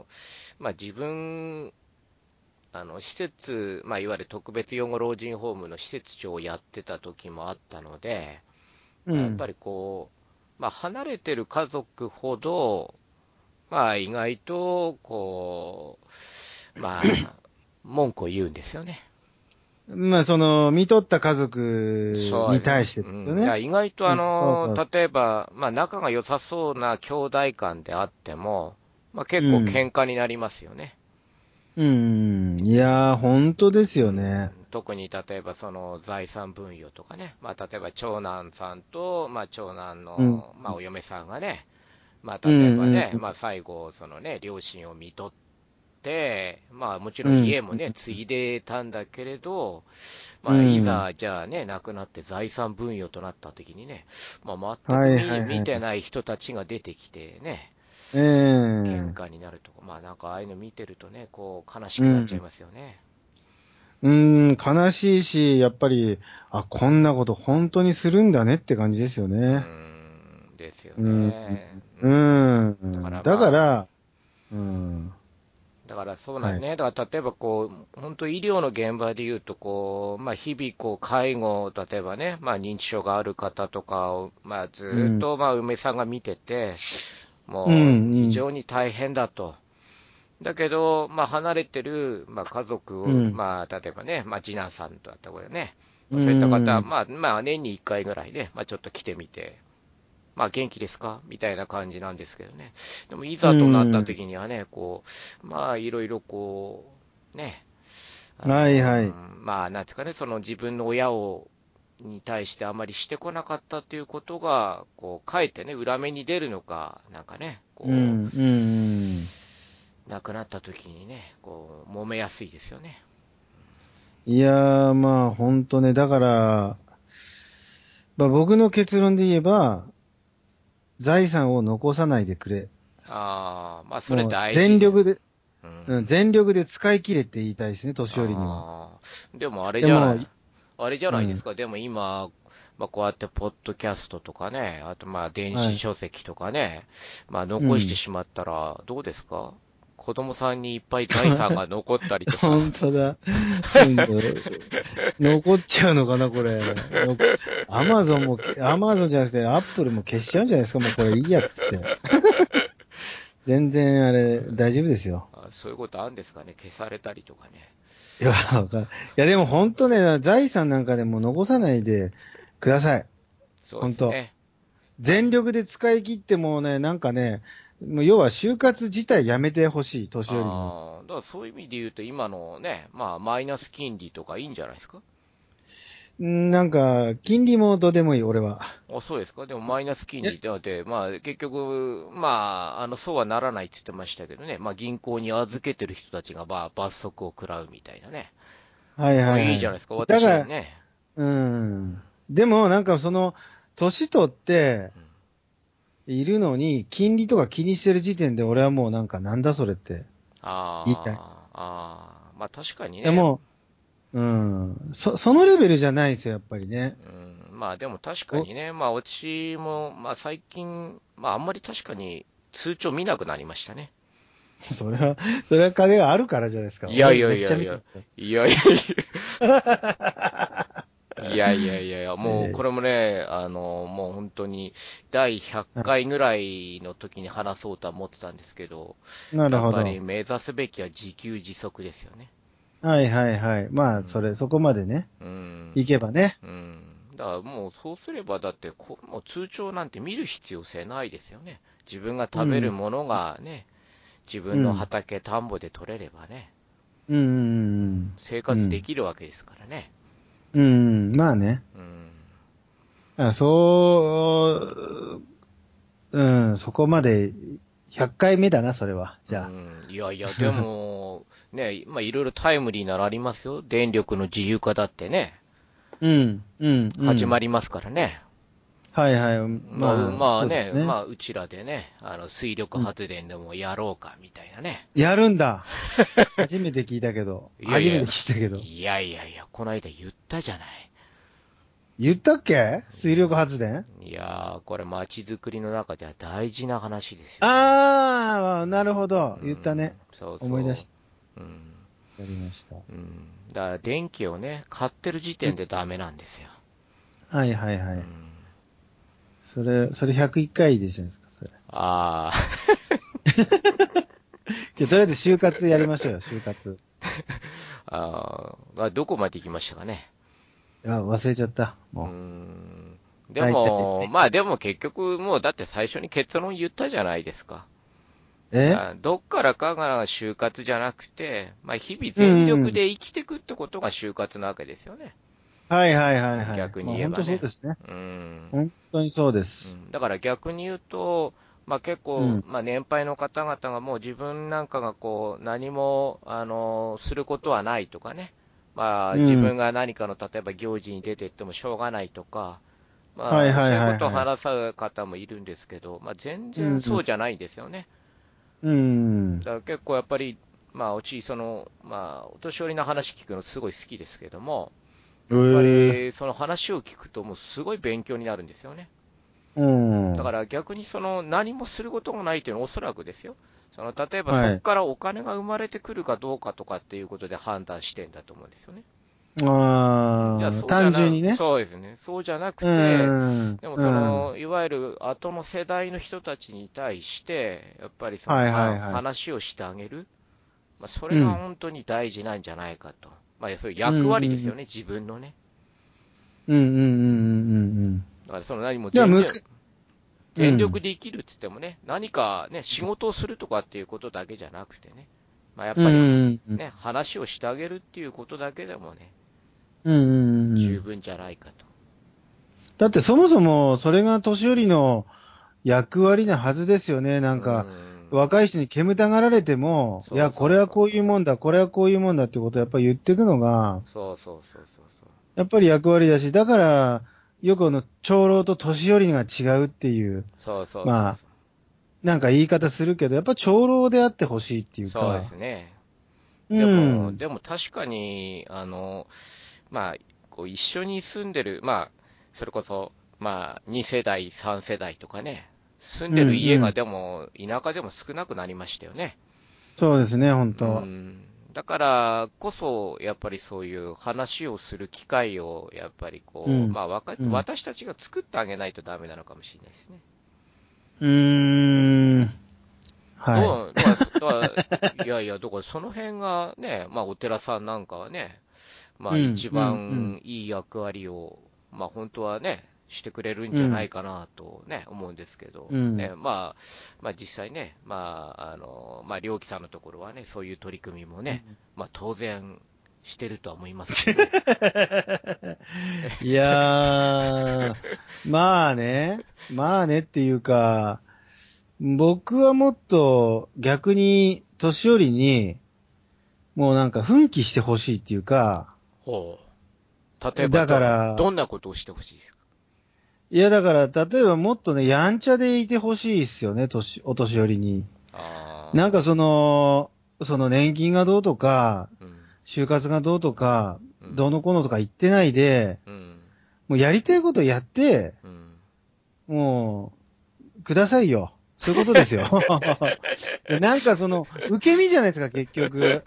の、まあ自分、あの、施設、まあいわゆる特別養護老人ホームの施設長をやってた時もあったので、うん。やっぱりこう、まあ離れてる家族ほど、まあ意外と、こう、まあ、文句を言うんですよね。まあ、その、見とった家族に対してですようん。いやね。意外とあの、うん。そう。例えば、まあ仲が良さそうな兄弟間であっても、まあ結構喧嘩になりますよね。うん。いやー、本当ですよね。特に例えばその財産分与とかね、まあ例えば長男さんと、まあ長男の、うん。まあお嫁さんがね、まあ例えばね、うんうんまあ最後、そのね、両親を見とって、まあもちろん家もね、うん継いでたんだけれど、まあうんいざ、じゃあね、亡くなって財産分与となった時にね、まあ全く見,、てない人たちが出てきてね、ええ喧嘩になるとか、まあなんかああいうの見てるとね、こう悲しくなっちゃいますよね。うん、悲しいし、やっぱり、あ、こんなこと本当にするんだねって感じですようね。ん、ですようんね。うん。だからまあだから、うん。だからそうなんですね、だから例えばこう、本当、医療の現場でいうとこう、まあ、日々こう、介護、例えばね、まあ、認知症がある方とかを、まあ、ずっと、まあ、梅さんが見てて、もう非常に大変だと。だけど、まあ、離れてる、まあ、家族を、うん。まあ、例えばね、まあ、次男さんとだったことね、まあそういった方は、まあ、まあ、年に1回ぐらいね、まあ、ちょっと来てみて、まあ、元気ですか？みたいな感じなんですけどね。でも、いざとなった時にはね、こう、まあ、いろいろこう、ね。はいはい。うんまあ、なんていうかね、その自分の親を、に対してあまりしてこなかったっていうことが、こう、かえってね、裏目に出るのか、なんかね、こう、うん、うん。亡くなった時にね、こう、揉めやすいですよね。いやー、まあ、ほんとね、だから、まあ、僕の結論で言えば、財産を残さないでくれ。ああ、まあ、それ大事。全力で、うん、うん、全力で使い切れって言いたいですね、年寄りには。でもあれじゃなでい、あれじゃないですか、でも今、まあ、こうやってポッドキャストとかね、あとまあ電子書籍とかね、まあ残してしまったら、どうですか、子供さんにいっぱい財産が残ったりとか。本当だ。残っちゃうのかな、これ。アマゾンも、アマゾンじゃなくて、アップルも消しちゃうんじゃないですか、もうこれいいやっつって。全然あれ、大丈夫ですよ。あそういうことあるんですかね、消されたりとかね。いや、わかんいやでも本当ね、財産なんかでも残さないでください。そうですね。全力で使い切ってもね、なんかね、もう要は就活自体やめてほしい、年寄りも。あーだからそういう意味で言うと、今のね、まあ、マイナス金利とかいいんじゃないですか？うんなんか、金利もどうでもいい、俺は。あそうですか、でもマイナス金利。で、でまあ、結局、まあ、あのそうはならないって言ってましたけどね、まあ、銀行に預けてる人たちが、まあ、罰則を食らうみたいなね、はいはい、はい。いいじゃないですか、だ私から、ね、うん。でも、なんかその、年取って、いるのに、金利とか気にしてる時点で俺はもうなんかなんだそれって。あ言いたい。あ、あー。まあ、確かにね、でも、うん。そ、そのレベルじゃないんですよ、やっぱりね。うん、まあ、でも確かにね、まあ、私も、まあ、最近、まあ、あんまり確かに通帳見なくなりましたね。それは、それは金があるからじゃないですか。いやいやいやいやいやいやいや。い やいやいやいや、もうこれもね、あの、もう本当に、第100回ぐらいの時に話そうとは思ってたんですけど、なるほど。やっぱはいり目指すべきは自給自足ですよね。はいはい。まあ、それ、そこまでね、うん。いけばね。うん。だからもうそうすれば、だってこ、もう通帳なんて見る必要性ないですよね。自分が食べるものがね、自分の畑、田んぼで取れればね、うんうん生活できるわけですからね。うん。うん、まあね。うん。あそう、うん、そこまで、100回目だな、それは。じゃあ。うん、いやいや、でも、ね、まあいろいろタイムリーならありますよ。電力の自由化だってね、うん、うん。り。始まりますからね。はいはい。まあ、まあねそうですまあうちらでね、あの、水力発電でもやろうか、みたいなね。やるんだ。初めて聞いたけど。いやいや初めて聞いたけど。いやいやいや、この間言ったじゃない。言ったっけ？水力発電？いやー、これ街づくりの中では大事な話ですよ。あー、なるほど。うん言ったね。。そうそう。思い出した。うん。やりました。うん。だから電気をね、買ってる時点でダメなんですよ。はいはいはい。うん。それ、それ101回でじゃないですか、それ。あ じゃあ、とりあえず就活やりましょうよ、就活。ー、あーあ、どこまで行きましたかね。いや、忘れちゃった。うもう。ん。で大も、体まあでも結局もうだって最初に結論言ったじゃないですか。え？あどっからかが就活じゃなくて、まあ日々全力で生きていくってことが就活なわけですよね。はいはいはいはい。逆に言えばねまあ本当そうですね。うん。本当にそうです。うんだから逆に言うと、まあ、結構、うんまあ、年配の方々がもう自分なんかがこう何もあのすることはないとかね、まあ、うん自分が何かの例えば行事に出てってもしょうがないとか、まあそういうことを話す方もいるんですけど、まあ、全然そうじゃないんですよね。うんだ。から結構やっぱり、まあ、うちその、まあ、お年寄りの話聞くのすごい好きですけども、ややっぱりその話を聞くと、もうすごい勉強になるんですよね。うん。だから逆にその何もすることがないというのはおそらくですよ。その例えばはいそこからお金が生まれてくるかどうかとかっていうことで判断してんだと思うんですよね。ああ、単純にね。そうですね。そうじゃなくて、うん。でもその、いわゆる後の世代の人たちに対して、やっぱりその、はいはいはいまあ話をしてあげる。まあ、それが本当に大事なんじゃないかと。まあ、そういう役割ですよね、自分のね。うんうんうんうんうんだからその何もじゃあむ全力全力で生きるって言ってもね、何かね、仕事をするとかっていうことだけじゃなくてね、まあ、やっうん。ぱりうんうんね、話をしてあげるっていうことだけでもね、うんうんうん。十分じゃないかと。だってそもそもそれが年寄りの役割なはずですよね。なんか、うん、若い人に煙たがられても、いや、これはこういうもんだ、これはこういうもんだってことをやっぱり言っていくのが、そうそうそうそうそう。やっぱり役割だし、だから、よくあの、長老と年寄りが違うっていう、そうそうそうまあなんか言い方するけど、やっぱ長老であってほしいっていうか。そうですね。うでも、ん。でも確かに、あの、まあ、こう一緒に住んでる、まあ、それこそ、まあ、2世代、3世代とかね、住んでる家がでも、田舎でも少なくなりましたよね。そうですね、本う当んだからこそ、やっぱりそういう話をする機会を、やっぱりこう、うんまあわか、うん私たちが作ってあげないとダメなのかもしれないですね。うーん。はどうだからだからいやいや、だからその辺がね、まあお寺さんなんかはね、まあうん一番いい役割を、まあ本当はね、してくれるんじゃないかなとね、思うんですけど、うん。ね、まあ、まあ実際ね、まあ、あの、まあ、良樹さんのところはね、そういう取り組みもね、まあ当然してるとは思いますけど、い。いやー、まあね、まあねっていうか、僕はもっと逆に年寄りに、もうなんか奮起してほしいっていうか、ほう。例えば、だからどどんなことをしてほしいですか？いやだから、例えばもっとね、やんちゃでいてほしいっすよね、年、お年寄りに。なんかその、その年金がどうとか、うん、就活がどうとか、うんどうのこうのとか言ってないで、うん、もうやりたいことやって、うん。もう、くださいよ。そういうことですよ。でなんかその、受け身じゃないですか、結局。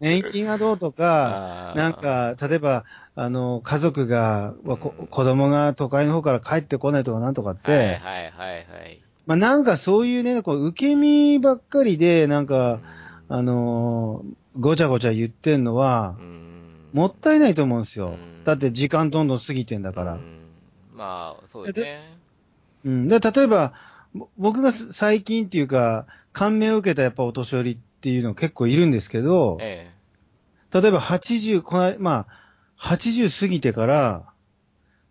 年金がどうとか、なん、か、例えば、あの、家族が、子供が都会の方から帰ってこないとかなんとかって、はいはいはいはい。まあなんかそういうね、こう受け身ばっかりで、なんか、うんあのーごちゃごちゃ言ってんのはう、んもったいないと思うんですよ。うんだって時間どんどん過ぎてんだから。うんまあ、そうですね。うん。で、例えば、ぼ僕がす最近っていうか、感銘を受けたやっぱお年寄りっていうの結構いるんですけど、え例えば80、この、まあ、80過ぎてから、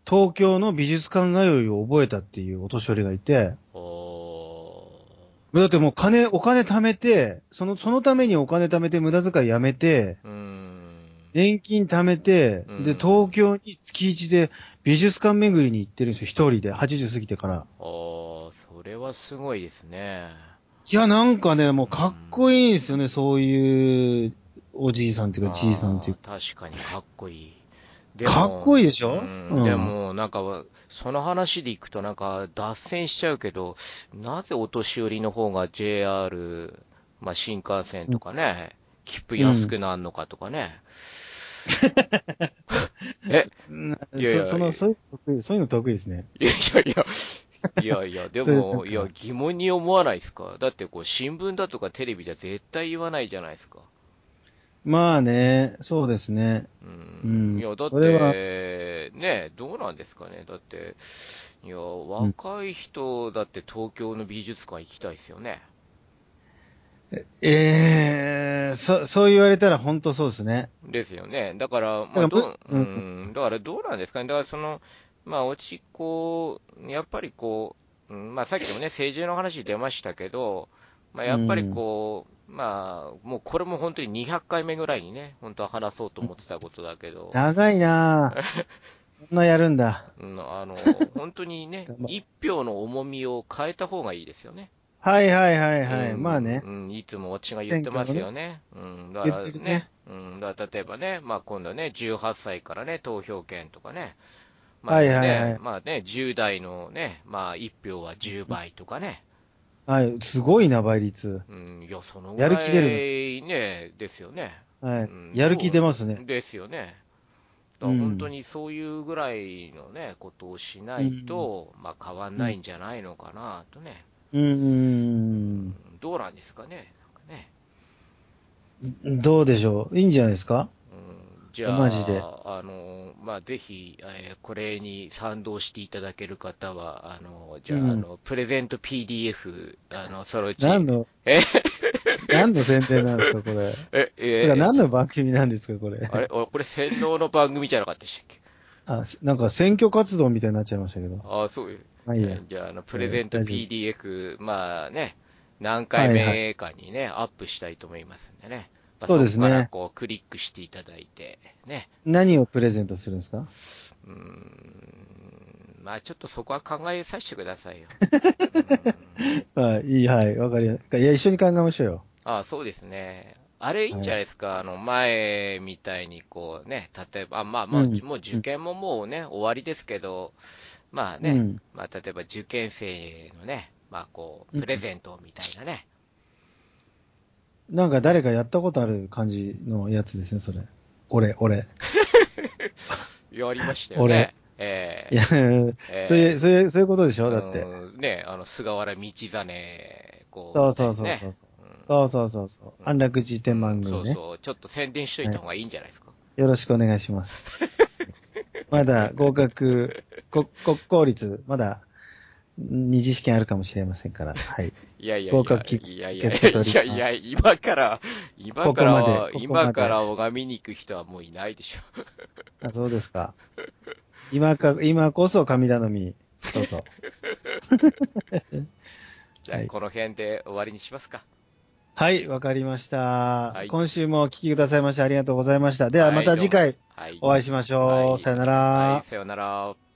東京の美術館通いを覚えたっていうお年寄りがいて、だってもう金、お金貯めて、その、そのためにお金貯めて無駄遣いやめて。年金貯めて、うん。で、東京に月一で美術館巡りに行ってるんですよ、一人で、80過ぎてから。はすごいですね。いや、なんかね、もうかっこいいんですよね、そういうおじいさんっていうか、じいさんっていうか。確かにかっこいい。でもかっこいいでしょ？うんうんでも、なんか、その話でいくと、なんか、脱線しちゃうけど、なぜお年寄りの方が JR、まあ、新幹線とかね、切符安くなるのかとかね。え、うんいやいやそそのそういうの得意、そういうの得意ですね。いやいやいや、いやいや、でも、いや、疑問に思わないですか？だって、こう、新聞だとかテレビじゃ絶対言わないじゃないですか。まあね、そうですね。うんうんいや、だって、ね、どうなんですかね？だって、いや、若い人だって東京の美術館行きたいですよね。ええそ、そう言われたら本当そうですね。ですよね。だから、まあ、どう、むうん、だからどうなんですかね？だからその、まあ、落ちこう、やっぱりこう、うん、まあ、さっきもね、政治の話出ましたけど、まあ、やっぱりこう、まあ、もうこれも本当に200回目ぐらいにね、本当は話そうと思ってたことだけど、長いなぁ。こんなやるんだ。うん、あの、本当にね一票の重みを変えた方がいいですよね。はいはいはいはい。うんまあね。うん、いつもオチが言ってますよね。うん、だからねね。うん、だから例えばね、まあ今度ね、18歳からね、投票権とかね。まあね、はいはいはいまあね、10代のね、まあ1票は10倍とかね。はい。すごいな、倍率。うん、いや、そのぐやらる気出いね、ですよね。はいうん。やる気出ますね。ですよね。本当にそういうぐらいのね、ことをしないと、まあ変わんないんじゃないのかなとね。うーん。どうなんですかね。なんかねどうでしょう？いいんじゃないですか？うんじゃあ、マジで？あの、まあ、ぜひ、えーこれに賛同していただける方は、あの、じゃあ、うんあの、プレゼント PDF、あの、そのうち、何の、え？何の宣伝なんですか、これ？え、えてか何の番組なんですか、これ？あれ、おこれ、洗脳の番組じゃなかったでしたっけ？あ、なんか選挙活動みたいになっちゃいましたけど。ああ、そういう。まあいいや。じゃあ、あの、プレゼント大丈夫 PDF、まあね、何回目かにね、アップしたいと思いますんでね。まあそうですねこからこう、クリックしていただいて、ね。何をプレゼントするんですか？うーん、まあちょっとそこは考えさせてくださいよ。うんはい、いい、はい、わかりました。いや、一緒に考えましょうよ。あそうですね。あれいいんじゃないですか、あの、前みたいにこうね、例えば、あまあまあ、うんもう受験ももうね、終わりですけど、まあね、うんまあ例えば受験生のね、まあこう、うんプレゼントみたいなね。なんか誰かやったことある感じのやつですね、それ。俺、俺。やりましたよね。ええいや、ええそういう、そういう、そういうことでしょ？だって。うんね、あの、菅原道真、こう、そうそうそうねそう。うんそうそうそうそう。安楽寺天満宮ね。そうそう、ちょっと宣伝しといた方がいいんじゃないですか。よろしくお願いします。まだ合格、国 国公立、まだ二次試験あるかもしれませんから。はい。いやいやいや、合格きいやいやいやいや、今から、今ここからここまで今から拝みに行く人はもういないでしょ。あ、そうですか。今か、今こそ神頼み。そうそう。じゃあ、はいこの辺で終わりにしますか。はい、わかりました、はい今週もお聞きくださいましてありがとうございました。ではまた次回はい、お会いしましょう。はいさよなら。はい、さよなら。